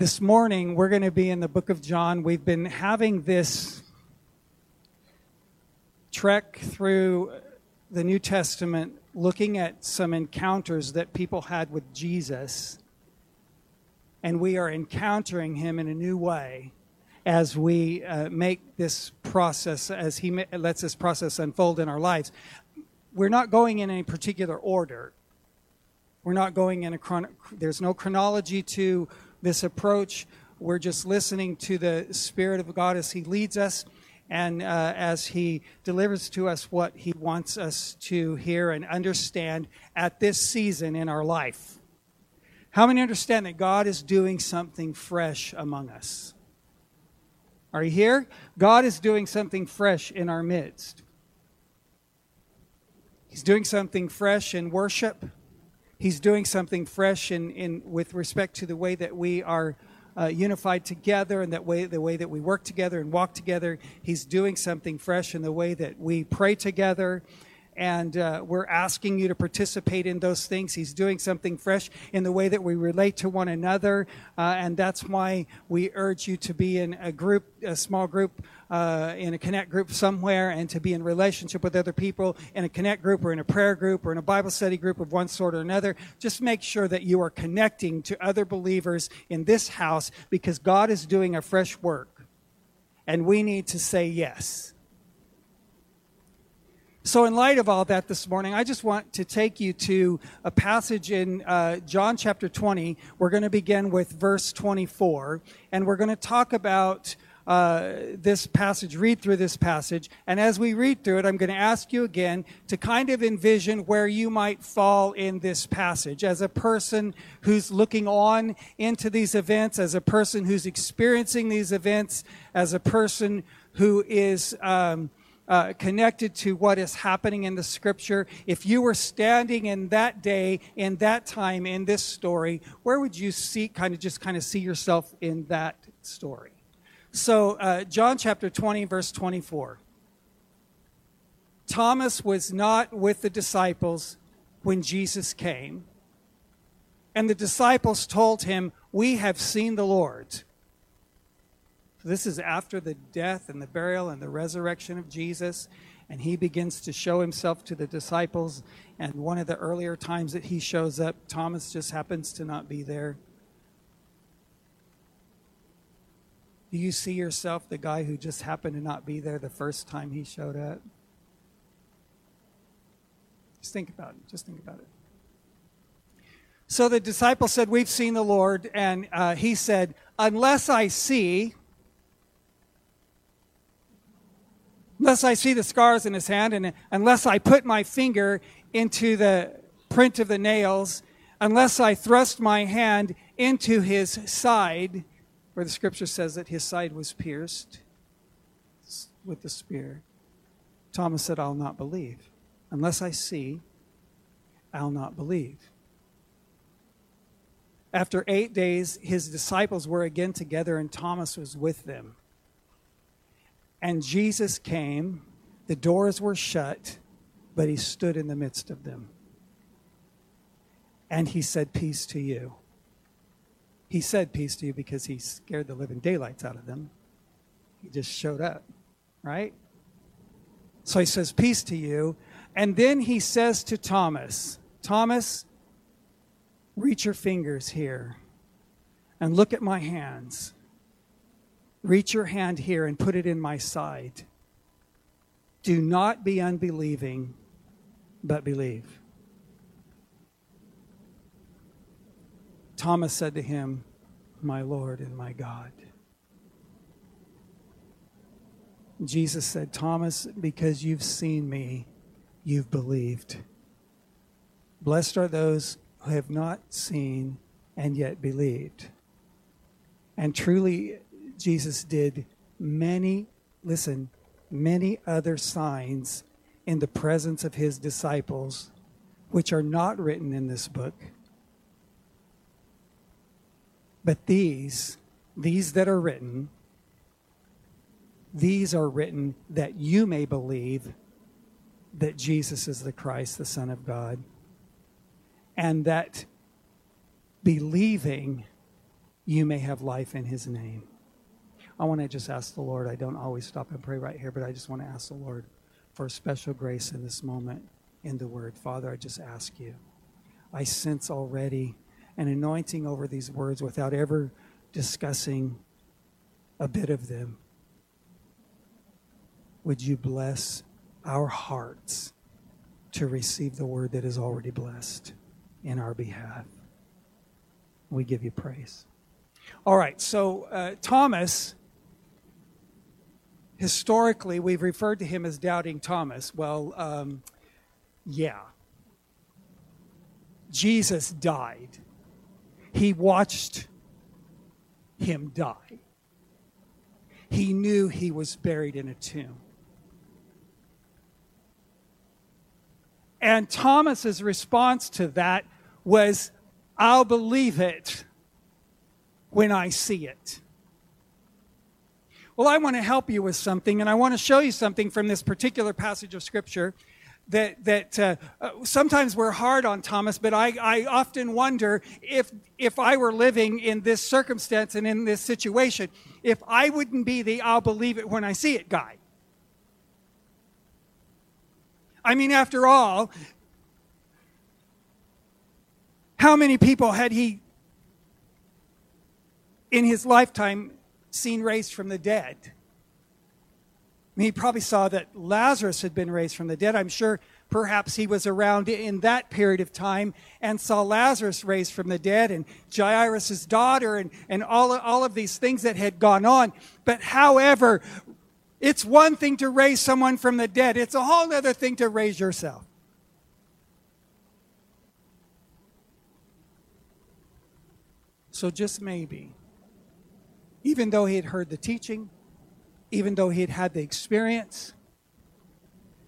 This morning, we're going to be in the book of John. We've been having this trek through the New Testament looking at some encounters that people had with Jesus. And we are encountering him in a new way as we uh, make this process, as he ma- lets this process unfold in our lives. We're not going in any particular order. We're not going in a chron- there's no chronology to this approach. We're just listening to the Spirit of God as He leads us and uh, as He delivers to us what He wants us to hear and understand at this season in our life. How many understand that God is doing something fresh among us? Are you here? God is doing something fresh in our midst. He's doing something fresh in worship. He's doing something fresh in, in with respect to the way that we are uh, unified together and that way the way that we work together and walk together. He's doing something fresh in the way that we pray together and uh, we're asking you to participate in those things. He's doing something fresh in the way that we relate to one another, uh, and that's why we urge you to be in a group, a small group, uh, in a connect group somewhere, and to be in relationship with other people in a connect group or in a prayer group or in a Bible study group of one sort or another. Just make sure that you are connecting to other believers in this house because God is doing a fresh work, and we need to say yes. So, in light of all that this morning, I just want to take you to a passage in uh, John chapter 20. We're going to begin with verse 24, and we're going to talk about uh, this passage, read through this passage. And as we read through it, I'm going to ask you again to kind of envision where you might fall in this passage as a person who's looking on into these events, as a person who's experiencing these events, as a person who is. Um, uh, connected to what is happening in the scripture. If you were standing in that day, in that time, in this story, where would you see, kind of just kind of see yourself in that story? So, uh, John chapter 20, verse 24. Thomas was not with the disciples when Jesus came. And the disciples told him, We have seen the Lord. This is after the death and the burial and the resurrection of Jesus. And he begins to show himself to the disciples. And one of the earlier times that he shows up, Thomas just happens to not be there. Do you see yourself the guy who just happened to not be there the first time he showed up? Just think about it. Just think about it. So the disciple said, We've seen the Lord. And uh, he said, Unless I see, unless I see the scars in his hand, and unless I put my finger into the print of the nails, unless I thrust my hand into his side, where the scripture says that his side was pierced with the spear, Thomas said, I'll not believe. Unless I see, I'll not believe. After eight days, his disciples were again together, and Thomas was with them. And Jesus came, the doors were shut, but he stood in the midst of them. And he said, Peace to you. He said peace to you because he scared the living daylights out of them. He just showed up, right? So he says, Peace to you. And then he says to Thomas, Thomas, reach your fingers here and look at my hands. Reach your hand here and put it in my side. Do not be unbelieving, but believe. Thomas said to him, My Lord and my God. Jesus said, Thomas, because you've seen me, you've believed. Blessed are those who have not seen and yet believed. And truly, Jesus did many, listen, many other signs in the presence of his disciples, which are not written in this book. But these, these that are written, these are written that you may believe that Jesus is the Christ, the Son of God, and that believing you may have life in his name. I want to just ask the Lord. I don't always stop and pray right here, but I just want to ask the Lord for a special grace in this moment in the word. Father, I just ask you. I sense already an anointing over these words without ever discussing a bit of them. Would you bless our hearts to receive the word that is already blessed in our behalf? We give you praise. All right, so uh, Thomas, historically, we've referred to him as Doubting Thomas. Well, um, yeah. Jesus died. He watched him die. He knew he was buried in a tomb. And Thomas's response to that was, I'll believe it when I see it. Well, I want to help you with something, and I want to show you something from this particular passage of Scripture that, that uh, uh, sometimes we're hard on Thomas, but I, I often wonder if, if I were living in this circumstance and in this situation, if I wouldn't be the I'll believe it when I see it guy. I mean, after all, how many people had he in his lifetime seen raised from the dead? Mean, he probably saw that Lazarus had been raised from the dead. I'm sure perhaps he was around in that period of time and saw Lazarus raised from the dead and Jairus' daughter and, and all, all of these things that had gone on. But however, it's one thing to raise someone from the dead, it's a whole other thing to raise yourself. So, just maybe, even though he had heard the teaching, even though he had had the experience,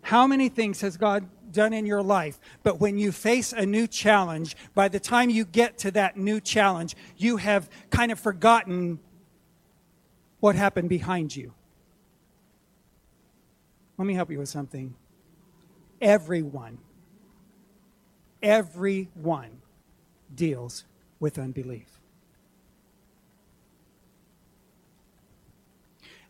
how many things has God done in your life? But when you face a new challenge, by the time you get to that new challenge, you have kind of forgotten what happened behind you. Let me help you with something. Everyone, everyone deals with unbelief.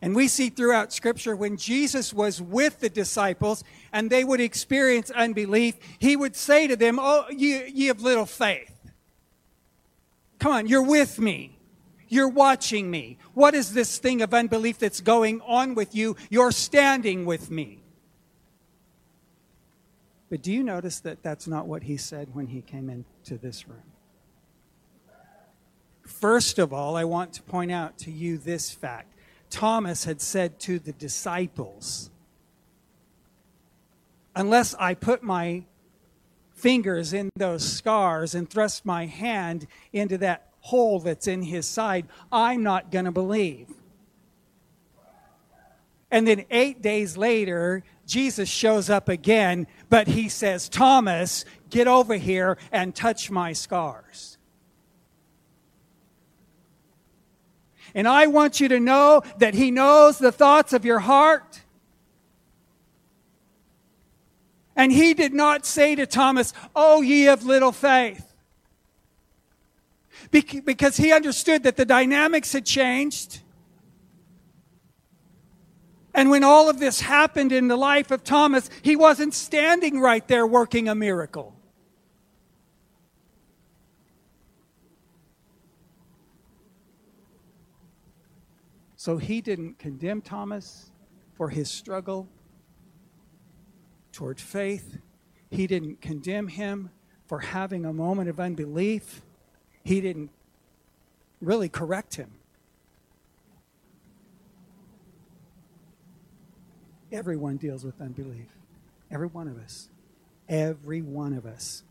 And we see throughout Scripture when Jesus was with the disciples and they would experience unbelief, he would say to them, Oh, you, you have little faith. Come on, you're with me. You're watching me. What is this thing of unbelief that's going on with you? You're standing with me. But do you notice that that's not what he said when he came into this room? First of all, I want to point out to you this fact Thomas had said to the disciples, Unless I put my fingers in those scars and thrust my hand into that hole that's in his side, I'm not going to believe. And then eight days later, Jesus shows up again, but he says, Thomas, get over here and touch my scars. And I want you to know that He knows the thoughts of your heart. And He did not say to Thomas, Oh, ye of little faith. Because He understood that the dynamics had changed. And when all of this happened in the life of Thomas, he wasn't standing right there working a miracle. So he didn't condemn Thomas for his struggle toward faith. He didn't condemn him for having a moment of unbelief. He didn't really correct him. Everyone deals with unbelief. Every one of us. Every one of us.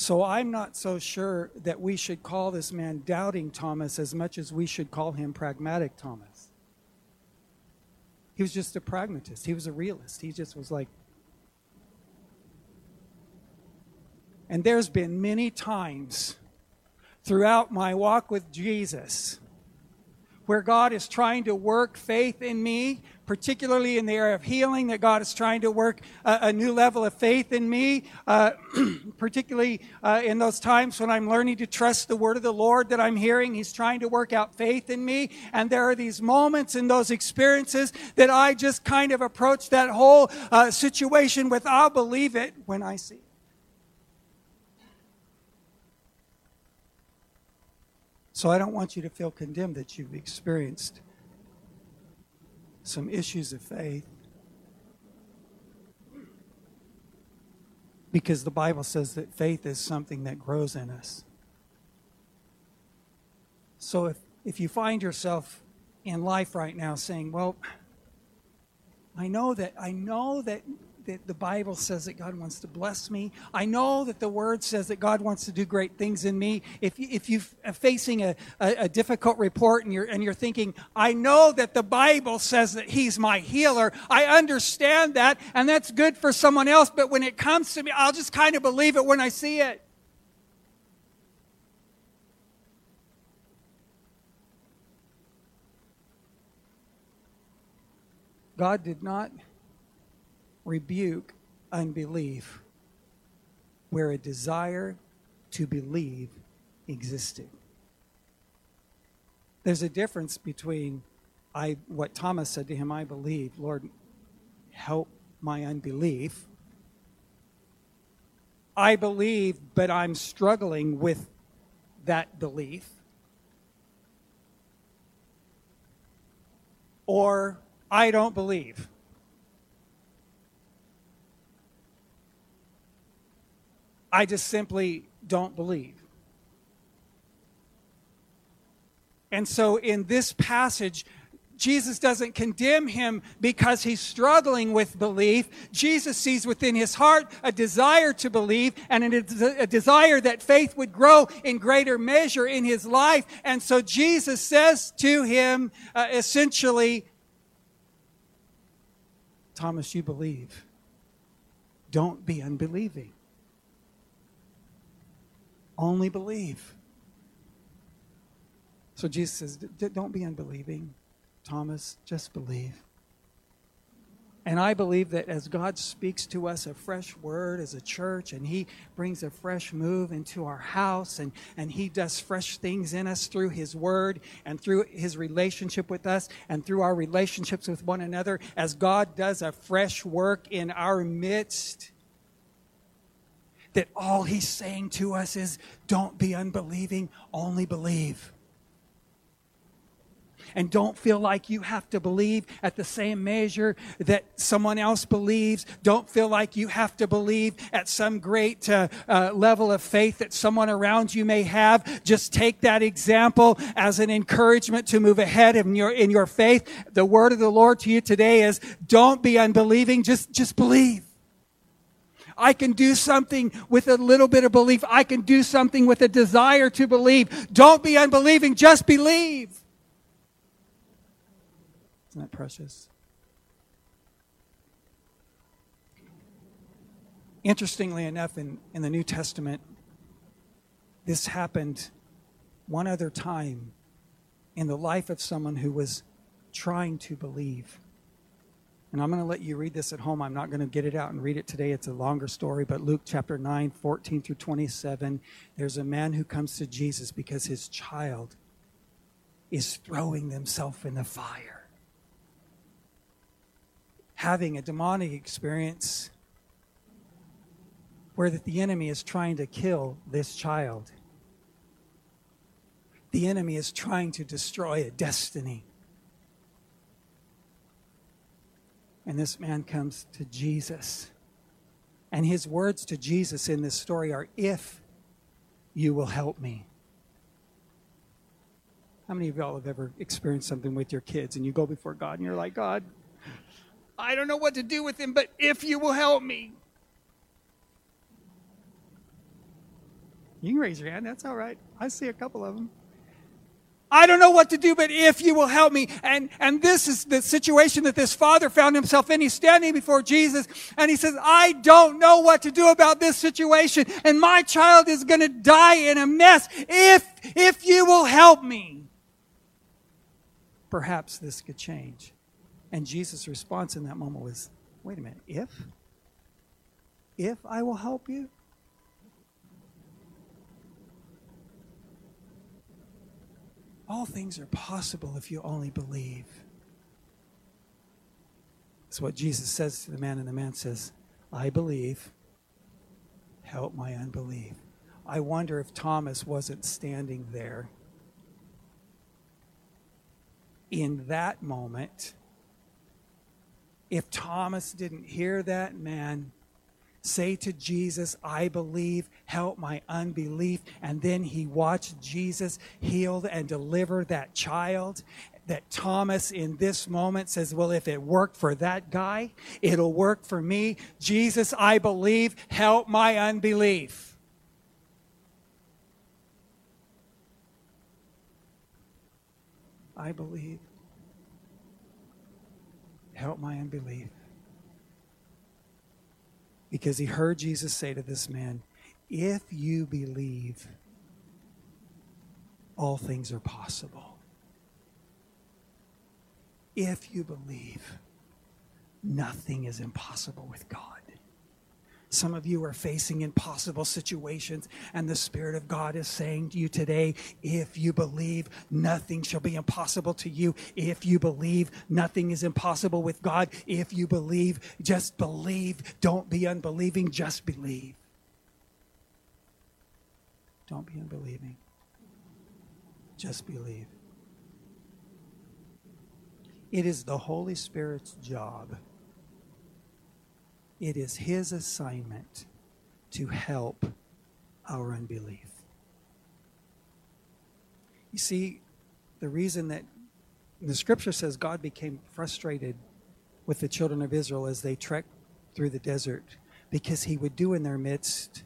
So I'm not so sure that we should call this man doubting Thomas as much as we should call him pragmatic Thomas. He was just a pragmatist, he was a realist. He just was like, and there's been many times throughout my walk with Jesus where God is trying to work faith in me, particularly in the area of healing, that God is trying to work a, a new level of faith in me, uh, particularly uh, in those times when I'm learning to trust the word of the Lord that I'm hearing. He's trying to work out faith in me. And there are these moments in those experiences that I just kind of approach that whole uh, situation with, I'll believe it when I see it. So I don't want you to feel condemned that you've experienced some issues of faith. Because the Bible says that faith is something that grows in us. So if, if you find yourself in life right now saying, Well, I know that I know that that the Bible says that God wants to bless me. I know that the Word says that God wants to do great things in me. If, you, if you're uh, facing a, a, a difficult report and you're, and you're thinking, I know that the Bible says that He's my healer, I understand that, and that's good for someone else, but when it comes to me, I'll just kind of believe it when I see it. God did not rebuke unbelief where a desire to believe existed. There's a difference between I what Thomas said to him, I believe, Lord, help my unbelief. I believe, but I'm struggling with that belief. Or I don't believe. I just simply don't believe. And so in this passage, Jesus doesn't condemn him because he's struggling with belief. Jesus sees within his heart a desire to believe and a, desire that faith would grow in greater measure in his life. And so Jesus says to him uh, essentially, Thomas, you believe. Don't be unbelieving. Only believe. So Jesus says, Don't be unbelieving, Thomas, just believe. And I believe that as God speaks to us a fresh word as a church, and He brings a fresh move into our house, and, and He does fresh things in us through His word and through His relationship with us and through our relationships with one another, as God does a fresh work in our midst, that all he's saying to us is don't be unbelieving, only believe. And don't feel like you have to believe at the same measure that someone else believes. Don't feel like you have to believe at some great uh, uh, level of faith that someone around you may have. Just take that example as an encouragement to move ahead in your, in your faith. The word of the Lord to you today is don't be unbelieving, just, just believe. I can do something with a little bit of belief. I can do something with a desire to believe. Don't be unbelieving, just believe. Isn't that precious? Interestingly enough, in, in the New Testament, this happened one other time in the life of someone who was trying to believe. And I'm going to let you read this at home. I'm not going to get it out and read it today. It's a longer story, but Luke chapter 9, 14 through 27, there's a man who comes to Jesus because his child is throwing themselves in the fire. Having a demonic experience where that the enemy is trying to kill this child. The enemy is trying to destroy a destiny. And this man comes to Jesus. And his words to Jesus in this story are, If you will help me. How many of y'all have ever experienced something with your kids and you go before God and you're like, God, I don't know what to do with him, but if you will help me. You can raise your hand, that's all right. I see a couple of them. I don't know what to do, but if you will help me. And, and this is the situation that this father found himself in. He's standing before Jesus and he says, I don't know what to do about this situation. And my child is going to die in a mess if, if you will help me. Perhaps this could change. And Jesus' response in that moment was, wait a minute, if? If I will help you? All things are possible if you only believe. That's what Jesus says to the man, and the man says, I believe. Help my unbelief. I wonder if Thomas wasn't standing there in that moment. If Thomas didn't hear that man say to Jesus, I believe, help my unbelief. And then he watched Jesus heal and deliver that child. That Thomas in this moment says, Well, if it worked for that guy, it'll work for me. Jesus, I believe, help my unbelief. I believe. Help my unbelief because he heard Jesus say to this man, If you believe, all things are possible. If you believe, nothing is impossible with God. Some of you are facing impossible situations, and the Spirit of God is saying to you today if you believe, nothing shall be impossible to you. If you believe, nothing is impossible with God. If you believe, just believe. Don't be unbelieving, just believe. Don't be unbelieving, just believe. It is the Holy Spirit's job it is His assignment to help our unbelief. You see, the reason that the scripture says God became frustrated with the children of Israel as they trekked through the desert because He would do in their midst,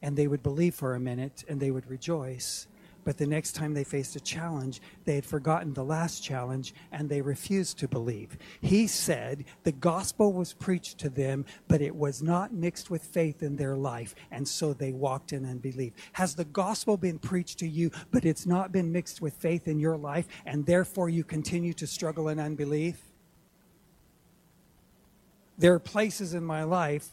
and they would believe for a minute and they would rejoice. But the next time they faced a challenge, they had forgotten the last challenge and they refused to believe. He said the gospel was preached to them, but it was not mixed with faith in their life, and so they walked in unbelief. Has the gospel been preached to you, but it's not been mixed with faith in your life, and therefore you continue to struggle in unbelief? There are places in my life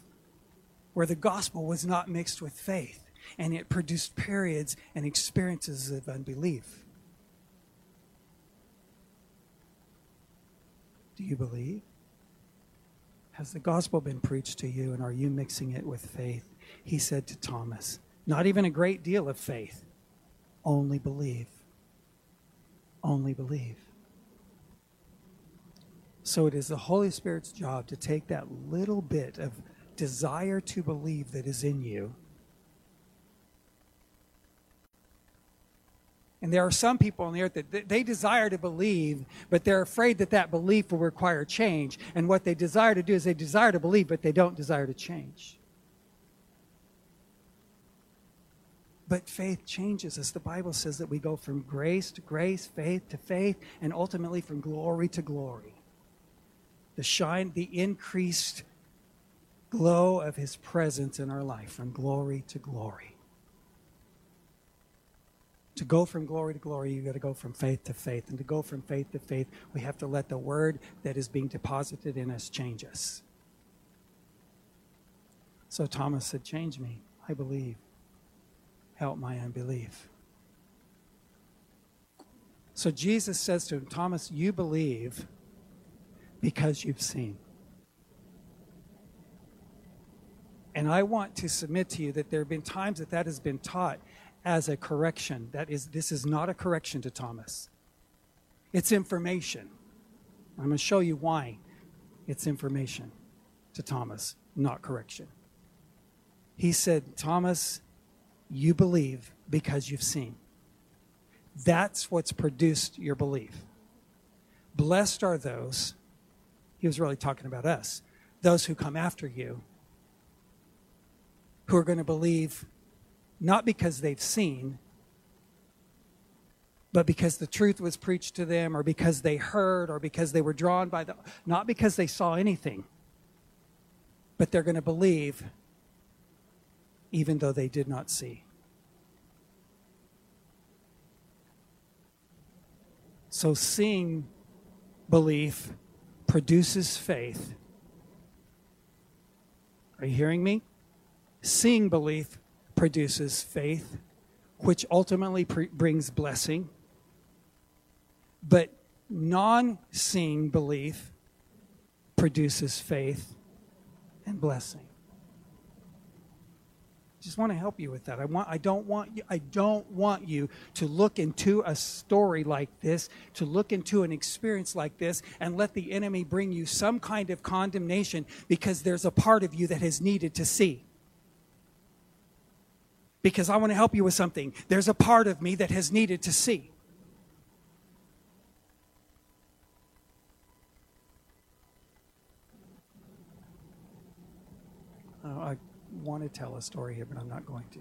where the gospel was not mixed with faith and it produced periods and experiences of unbelief. Do you believe? Has the gospel been preached to you, and are you mixing it with faith? He said to Thomas, Not even a great deal of faith, only believe. Only believe. So it is the Holy Spirit's job to take that little bit of desire to believe that is in you And there are some people on the earth that they desire to believe, but they're afraid that that belief will require change. And what they desire to do is they desire to believe, but they don't desire to change. But faith changes us. The Bible says that we go from grace to grace, faith to faith, and ultimately from glory to glory. The shine, the increased glow of his presence in our life, from glory to glory to go from glory to glory, you got to go from faith to faith. And to go from faith to faith, we have to let the word that is being deposited in us change us. So Thomas said, Change me. I believe. Help my unbelief. So Jesus says to him, Thomas, you believe because you've seen. And I want to submit to you that there have been times that that has been taught as a correction. That is, this is not a correction to Thomas. It's information. I'm going to show you why it's information to Thomas, not correction. He said, Thomas, you believe because you've seen. That's what's produced your belief. Blessed are those, he was really talking about us, those who come after you, who are going to believe not because they've seen, but because the truth was preached to them, or because they heard, or because they were drawn by the, not because they saw anything, but they're going to believe even though they did not see. So, seeing belief produces faith. Are you hearing me? Seeing belief produces faith, which ultimately pre- brings blessing. But non seeing belief produces faith and blessing. Just want to help you with that. I want I don't want you I don't want you to look into a story like this, to look into an experience like this and let the enemy bring you some kind of condemnation because there's a part of you that has needed to see. Because I want to help you with something. There's a part of me that has needed to see. Uh, I want to tell a story here, but I'm not going to.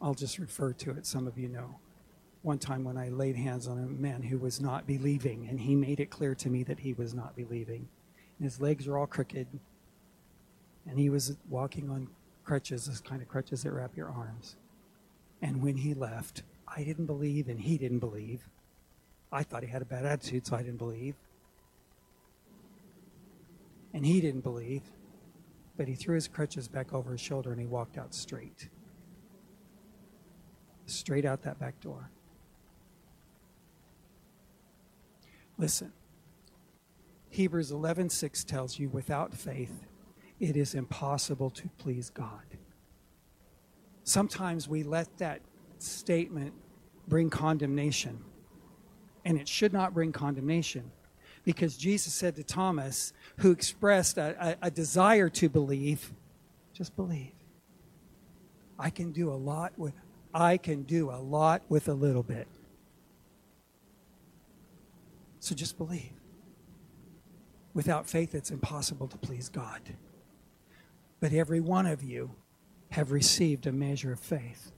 I'll just refer to it. Some of you know. One time when I laid hands on a man who was not believing, and he made it clear to me that he was not believing. And his legs were all crooked, and he was walking on crutches, this kind of crutches that wrap your arms. And when he left, I didn't believe, and he didn't believe. I thought he had a bad attitude, so I didn't believe. And he didn't believe, but he threw his crutches back over his shoulder and he walked out straight. Straight out that back door. Listen. Hebrews 11:6 tells you without faith it is impossible to please God. Sometimes we let that statement bring condemnation. And it should not bring condemnation because Jesus said to Thomas, who expressed a, a, a, desire to believe, just believe. I can do a lot with I can do a lot with a little bit. So just believe. Without faith, it's impossible to please God. But every one of you have received a measure of faith.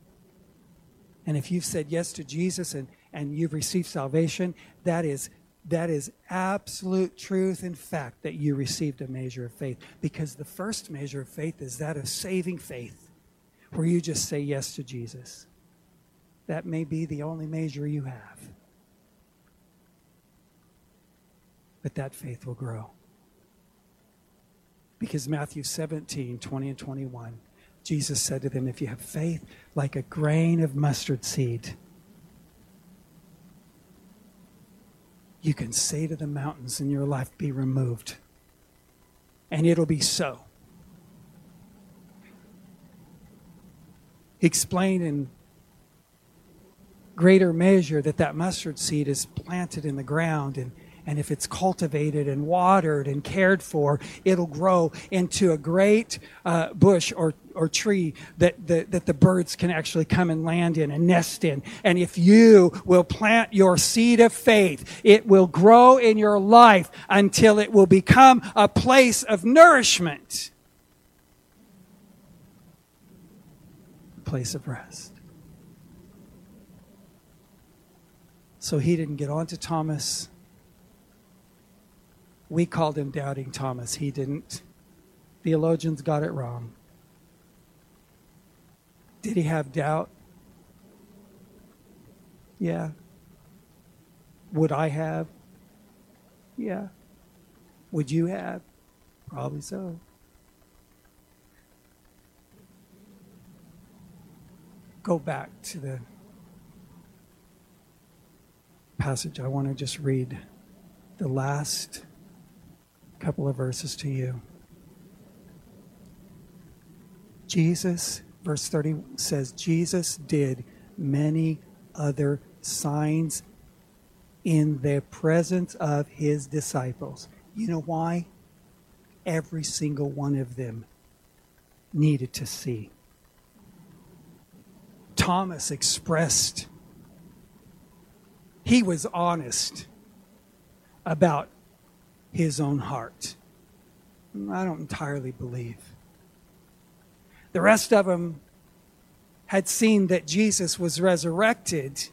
And if you've said yes to Jesus and, and you've received salvation, that is that is absolute truth and fact that you received a measure of faith. Because the first measure of faith is that of saving faith, where you just say yes to Jesus. That may be the only measure you have. But that faith will grow. Because Matthew 17, 20 and 21, Jesus said to them, If you have faith like a grain of mustard seed, you can say to the mountains in your life, Be removed. And it'll be so. He explained in greater measure that that mustard seed is planted in the ground and and if it's cultivated and watered and cared for, it'll grow into a great uh, bush or, or tree that the, that the birds can actually come and land in and nest in. And if you will plant your seed of faith, it will grow in your life until it will become a place of nourishment, a place of rest. So he didn't get on to Thomas we called him Doubting Thomas. He didn't. Theologians got it wrong. Did he have doubt? Yeah. Would I have? Yeah. Would you have? Probably so. Go back to the passage. I want to just read the last couple of verses to you. Jesus, verse 30 says, Jesus did many other signs in the presence of his disciples. You know why? Every single one of them needed to see. Thomas expressed, he was honest about his own heart. I don't entirely believe. The rest of them had seen that Jesus was resurrected,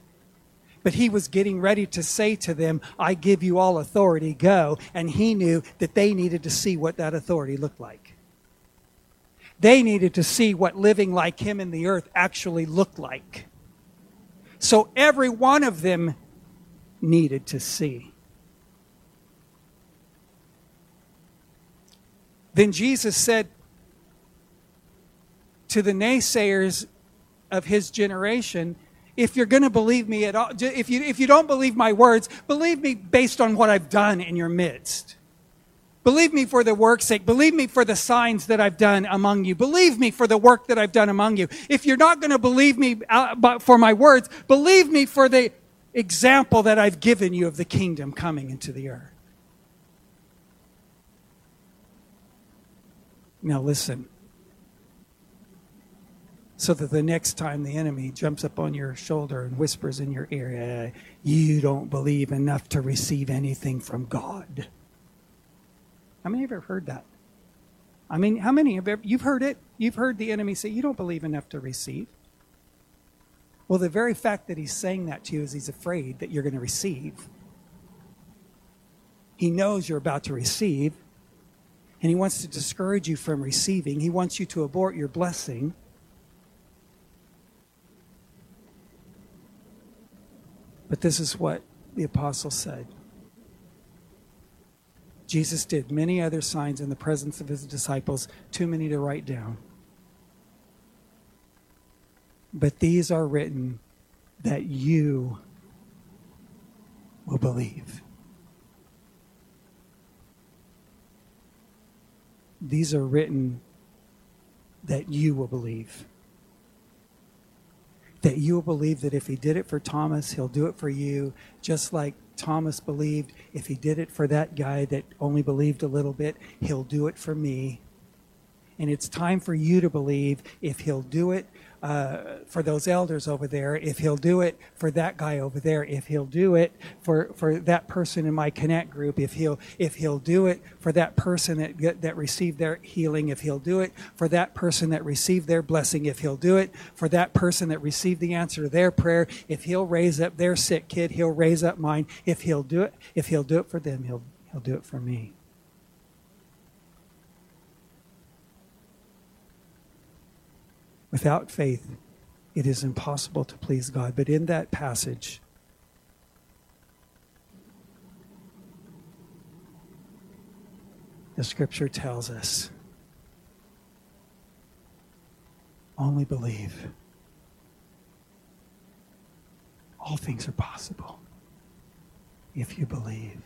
but he was getting ready to say to them, I give you all authority, go. And he knew that they needed to see what that authority looked like. They needed to see what living like him in the earth actually looked like. So every one of them needed to see. Then Jesus said to the naysayers of his generation, if you're going to believe me at all, if you, if you don't believe my words, believe me based on what I've done in your midst. Believe me for the work's sake. Believe me for the signs that I've done among you. Believe me for the work that I've done among you. If you're not going to believe me uh, for my words, believe me for the example that I've given you of the kingdom coming into the earth. Now, listen. So that the next time the enemy jumps up on your shoulder and whispers in your ear, you don't believe enough to receive anything from God. How many have ever heard that? I mean, how many have ever, you've heard it? You've heard the enemy say, You don't believe enough to receive. Well, the very fact that he's saying that to you is he's afraid that you're going to receive. He knows you're about to receive, and he wants to discourage you from receiving. He wants you to abort your blessing. But this is what the apostle said Jesus did many other signs in the presence of his disciples, too many to write down. But these are written that you will believe. These are written that you will believe. That you will believe that if he did it for Thomas, he'll do it for you, just like Thomas believed if he did it for that guy that only believed a little bit, he'll do it for me. And it's time for you to believe if he'll do it uh, for those elders over there, if he'll do it for that guy over there, if he'll do it for, for that person in my connect group, if he'll if he'll do it for that person that that received their healing, if he'll do it for that person that received their blessing, if he'll do it for that person that received the answer to their prayer, if he'll raise up their sick kid, he'll raise up mine. If he'll do it, if he'll do it for them, he'll he'll do it for me. Without faith, it is impossible to please God. But in that passage, the scripture tells us only believe. All things are possible if you believe.